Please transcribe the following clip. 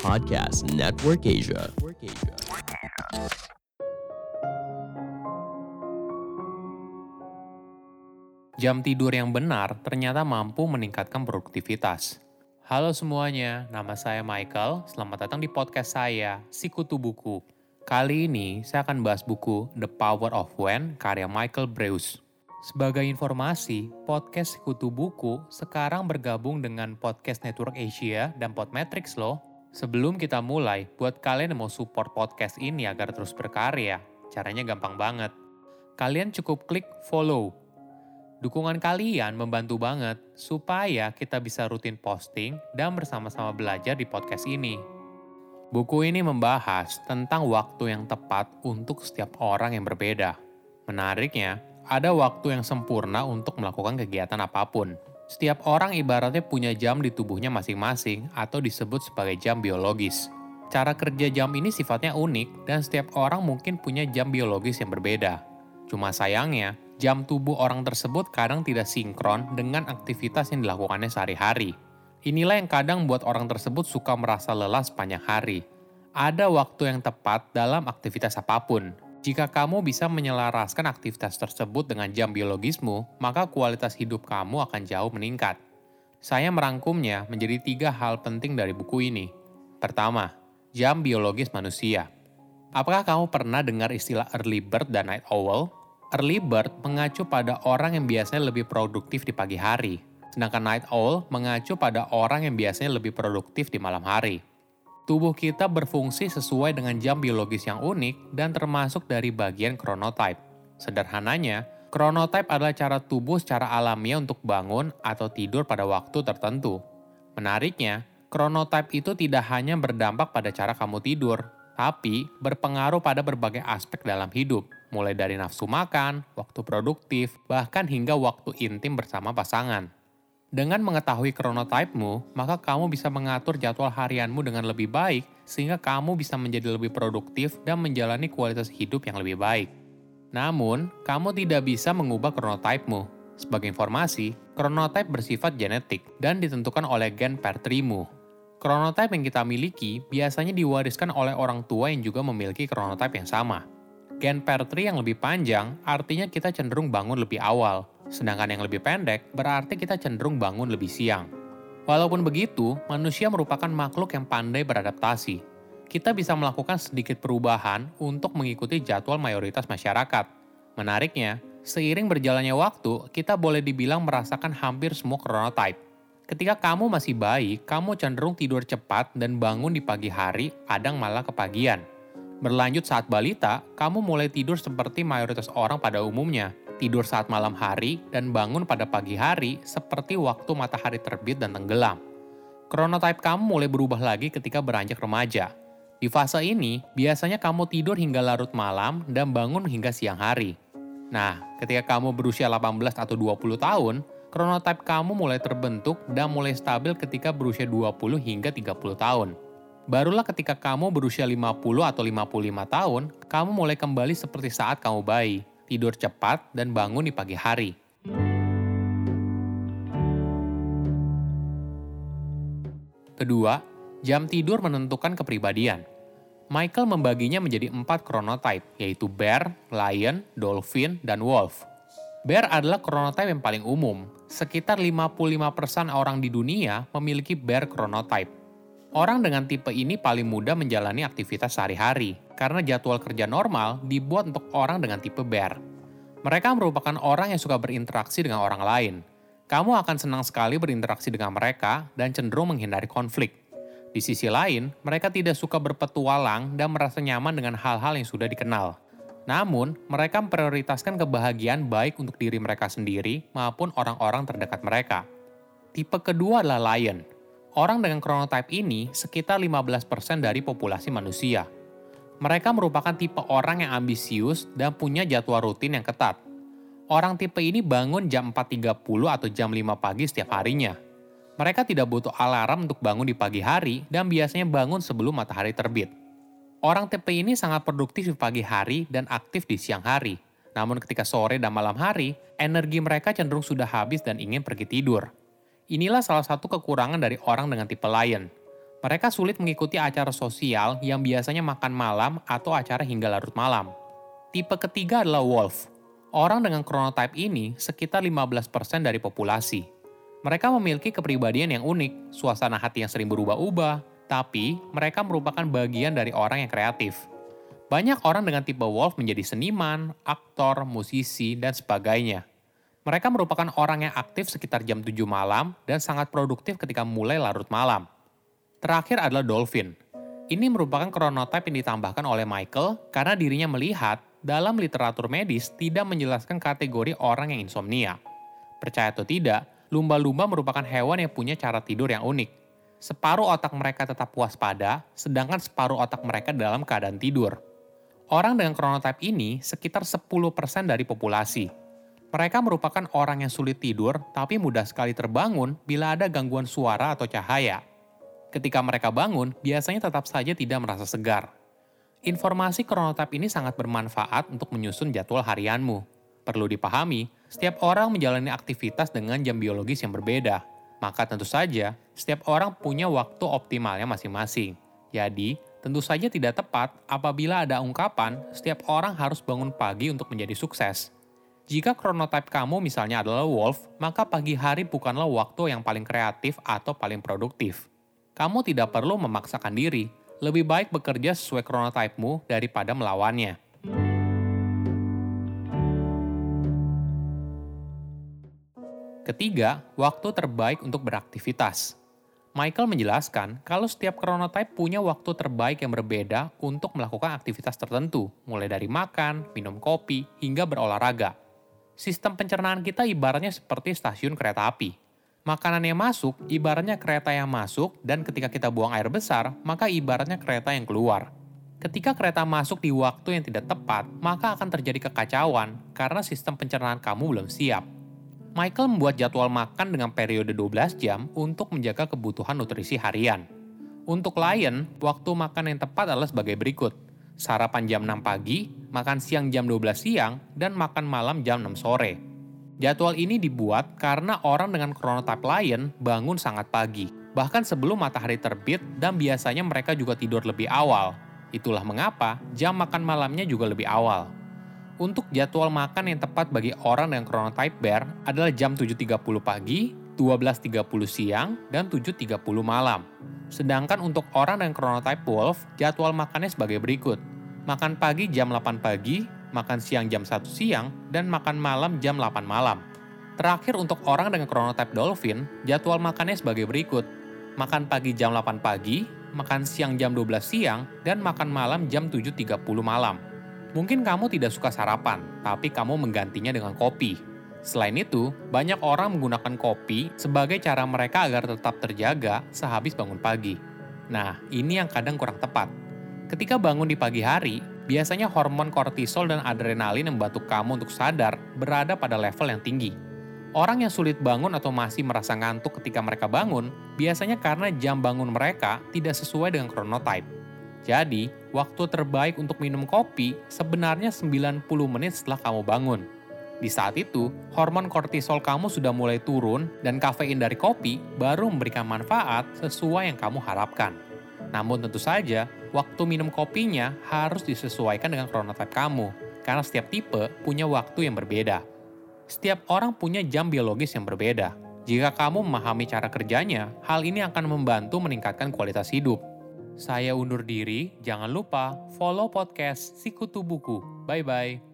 Podcast Network Asia. Jam tidur yang benar ternyata mampu meningkatkan produktivitas. Halo semuanya, nama saya Michael. Selamat datang di podcast saya, Sikutu Buku. Kali ini saya akan bahas buku The Power of When karya Michael Breus. Sebagai informasi, podcast Sikutu Buku sekarang bergabung dengan Podcast Network Asia dan Podmetrics loh. Sebelum kita mulai, buat kalian yang mau support podcast ini agar terus berkarya, caranya gampang banget. Kalian cukup klik follow Dukungan kalian membantu banget supaya kita bisa rutin posting dan bersama-sama belajar di podcast ini. Buku ini membahas tentang waktu yang tepat untuk setiap orang yang berbeda. Menariknya, ada waktu yang sempurna untuk melakukan kegiatan apa pun. Setiap orang ibaratnya punya jam di tubuhnya masing-masing atau disebut sebagai jam biologis. Cara kerja jam ini sifatnya unik dan setiap orang mungkin punya jam biologis yang berbeda. Cuma sayangnya, jam tubuh orang tersebut kadang tidak sinkron dengan aktivitas yang dilakukannya sehari-hari. Inilah yang kadang buat orang tersebut suka merasa lelah sepanjang hari. Ada waktu yang tepat dalam aktivitas apa pun. Jika kamu bisa menyelaraskan aktivitas tersebut dengan jam biologismu, maka kualitas hidup kamu akan jauh meningkat. Saya merangkumnya menjadi tiga hal penting dari buku ini. Pertama, jam biologis manusia. Apakah kamu pernah dengar istilah early bird dan night owl? Early bird mengacu pada orang yang biasanya lebih produktif di pagi hari, sedangkan night owl mengacu pada orang yang biasanya lebih produktif di malam hari. Tubuh kita berfungsi sesuai dengan jam biologis yang unik dan termasuk dari bagian chronotype. Sederhananya, chronotype adalah cara tubuh secara alamiah untuk bangun atau tidur pada waktu tertentu. Menariknya, chronotype itu tidak hanya berdampak pada cara kamu tidur, tapi berpengaruh pada berbagai aspek dalam hidup, mulai dari nafsu makan, waktu produktif, bahkan hingga waktu intim bersama pasangan. Dengan mengetahui chronotype-mu, maka kamu bisa mengatur jadwal harianmu dengan lebih baik sehingga kamu bisa menjadi lebih produktif dan menjalani kualitas hidup yang lebih baik. Namun, kamu tidak bisa mengubah chronotype-mu. Sebagai informasi, chronotype bersifat genetik dan ditentukan oleh gen per-trimu. Chronotype yang kita miliki biasanya diwariskan oleh orang tua yang juga memiliki chronotype yang sama. Gen per-3 yang lebih panjang artinya kita cenderung bangun lebih awal, sedangkan yang lebih pendek berarti kita cenderung bangun lebih siang. Walaupun begitu, manusia merupakan makhluk yang pandai beradaptasi. Kita bisa melakukan sedikit perubahan untuk mengikuti jadwal mayoritas masyarakat. Menariknya, seiring berjalannya waktu, kita boleh dibilang merasakan hampir semua chronotype. Ketika kamu masih bayi, kamu cenderung tidur cepat dan bangun di pagi hari, kadang malah kepagian. Berlanjut saat balita, kamu mulai tidur seperti mayoritas orang pada umumnya, tidur saat malam hari dan bangun pada pagi hari seperti waktu matahari terbit dan tenggelam. Chronotype kamu mulai berubah lagi ketika beranjak remaja. Di fase ini, biasanya kamu tidur hingga larut malam dan bangun hingga siang hari. Nah, ketika kamu berusia 18 atau 20 tahun, chronotype kamu mulai terbentuk dan mulai stabil ketika berusia 20 hingga 30 tahun. Barulah ketika kamu berusia 50 atau 55 tahun, kamu mulai kembali seperti saat kamu bayi, tidur cepat dan bangun di pagi hari. Kedua, jam tidur menentukan kepribadian. Michael membaginya menjadi empat chronotype, yaitu bear, lion, dolphin, dan wolf. Bear adalah chronotype yang paling umum. Sekitar 55% orang di dunia memiliki bear chronotype. Orang dengan tipe ini paling mudah menjalani aktivitas sehari-hari, karena jadwal kerja normal dibuat untuk orang dengan tipe bear. Mereka merupakan orang yang suka berinteraksi dengan orang lain. Kamu akan senang sekali berinteraksi dengan mereka dan cenderung menghindari konflik. Di sisi lain, mereka tidak suka berpetualang dan merasa nyaman dengan hal-hal yang sudah dikenal. Namun, mereka memprioritaskan kebahagiaan baik untuk diri mereka sendiri maupun orang-orang terdekat mereka. Tipe kedua adalah lion, Orang dengan chronotype ini sekitar 15% dari populasi manusia. Mereka merupakan tipe orang yang ambisius dan punya jadwal rutin yang ketat. Orang tipe ini bangun jam 4.30 atau jam 5 pagi setiap harinya. Mereka tidak butuh alarm untuk bangun di pagi hari dan biasanya bangun sebelum matahari terbit. Orang tipe ini sangat produktif di pagi hari dan aktif di siang hari. Namun ketika sore dan malam hari, energi mereka cenderung sudah habis dan ingin pergi tidur. Inilah salah satu kekurangan dari orang dengan tipe lion. Mereka sulit mengikuti acara sosial yang biasanya makan malam atau acara hingga larut malam. Tipe ketiga adalah wolf. Orang dengan chronotype ini sekitar 15% dari populasi. Mereka memiliki kepribadian yang unik, suasana hati yang sering berubah-ubah, tapi mereka merupakan bagian dari orang yang kreatif. Banyak orang dengan tipe wolf menjadi seniman, aktor, musisi, dan sebagainya. Mereka merupakan orang yang aktif sekitar jam 7 malam dan sangat produktif ketika mulai larut malam. Terakhir adalah dolphin. Ini merupakan chronotype yang ditambahkan oleh Michael karena dirinya melihat dalam literatur medis tidak menjelaskan kategori orang yang insomnia. Percaya atau tidak, lumba-lumba merupakan hewan yang punya cara tidur yang unik. Separuh otak mereka tetap waspada, sedangkan separuh otak mereka dalam keadaan tidur. Orang dengan chronotype ini sekitar 10% dari populasi. Mereka merupakan orang yang sulit tidur, tapi mudah sekali terbangun bila ada gangguan suara atau cahaya ketika mereka bangun, biasanya tetap saja tidak merasa segar. Informasi chronotype ini sangat bermanfaat untuk menyusun jadwal harianmu. Perlu dipahami, setiap orang menjalani aktivitas dengan jam biologis yang berbeda. Maka tentu saja, setiap orang punya waktu optimalnya masing-masing. Jadi, tentu saja tidak tepat apabila ada ungkapan setiap orang harus bangun pagi untuk menjadi sukses. Jika chronotype kamu misalnya adalah wolf, maka pagi hari bukanlah waktu yang paling kreatif atau paling produktif kamu tidak perlu memaksakan diri. Lebih baik bekerja sesuai chronotype-mu daripada melawannya. Ketiga, waktu terbaik untuk beraktivitas. Michael menjelaskan kalau setiap chronotype punya waktu terbaik yang berbeda untuk melakukan aktivitas tertentu, mulai dari makan, minum kopi, hingga berolahraga. Sistem pencernaan kita ibaratnya seperti stasiun kereta api makanan yang masuk ibaratnya kereta yang masuk dan ketika kita buang air besar, maka ibaratnya kereta yang keluar. Ketika kereta masuk di waktu yang tidak tepat, maka akan terjadi kekacauan karena sistem pencernaan kamu belum siap. Michael membuat jadwal makan dengan periode 12 jam untuk menjaga kebutuhan nutrisi harian. Untuk klien, waktu makan yang tepat adalah sebagai berikut. Sarapan jam 6 pagi, makan siang jam 12 siang, dan makan malam jam 6 sore. Jadwal ini dibuat karena orang dengan chronotype lion bangun sangat pagi, bahkan sebelum matahari terbit dan biasanya mereka juga tidur lebih awal. Itulah mengapa jam makan malamnya juga lebih awal. Untuk jadwal makan yang tepat bagi orang dengan chronotype bear adalah jam 7.30 pagi, 12.30 siang, dan 7.30 malam. Sedangkan untuk orang dengan chronotype wolf, jadwal makannya sebagai berikut. Makan pagi jam 8 pagi, makan siang jam 1 siang, dan makan malam jam 8 malam. Terakhir untuk orang dengan chronotype dolphin, jadwal makannya sebagai berikut. Makan pagi jam 8 pagi, makan siang jam 12 siang, dan makan malam jam 7.30 malam. Mungkin kamu tidak suka sarapan, tapi kamu menggantinya dengan kopi. Selain itu, banyak orang menggunakan kopi sebagai cara mereka agar tetap terjaga sehabis bangun pagi. Nah, ini yang kadang kurang tepat. Ketika bangun di pagi hari, biasanya hormon kortisol dan adrenalin yang membantu kamu untuk sadar berada pada level yang tinggi. Orang yang sulit bangun atau masih merasa ngantuk ketika mereka bangun, biasanya karena jam bangun mereka tidak sesuai dengan chronotype. Jadi, waktu terbaik untuk minum kopi sebenarnya 90 menit setelah kamu bangun. Di saat itu, hormon kortisol kamu sudah mulai turun dan kafein dari kopi baru memberikan manfaat sesuai yang kamu harapkan. Namun tentu saja, waktu minum kopinya harus disesuaikan dengan chronotype kamu, karena setiap tipe punya waktu yang berbeda. Setiap orang punya jam biologis yang berbeda. Jika kamu memahami cara kerjanya, hal ini akan membantu meningkatkan kualitas hidup. Saya undur diri, jangan lupa follow podcast Sikutu Buku. Bye-bye.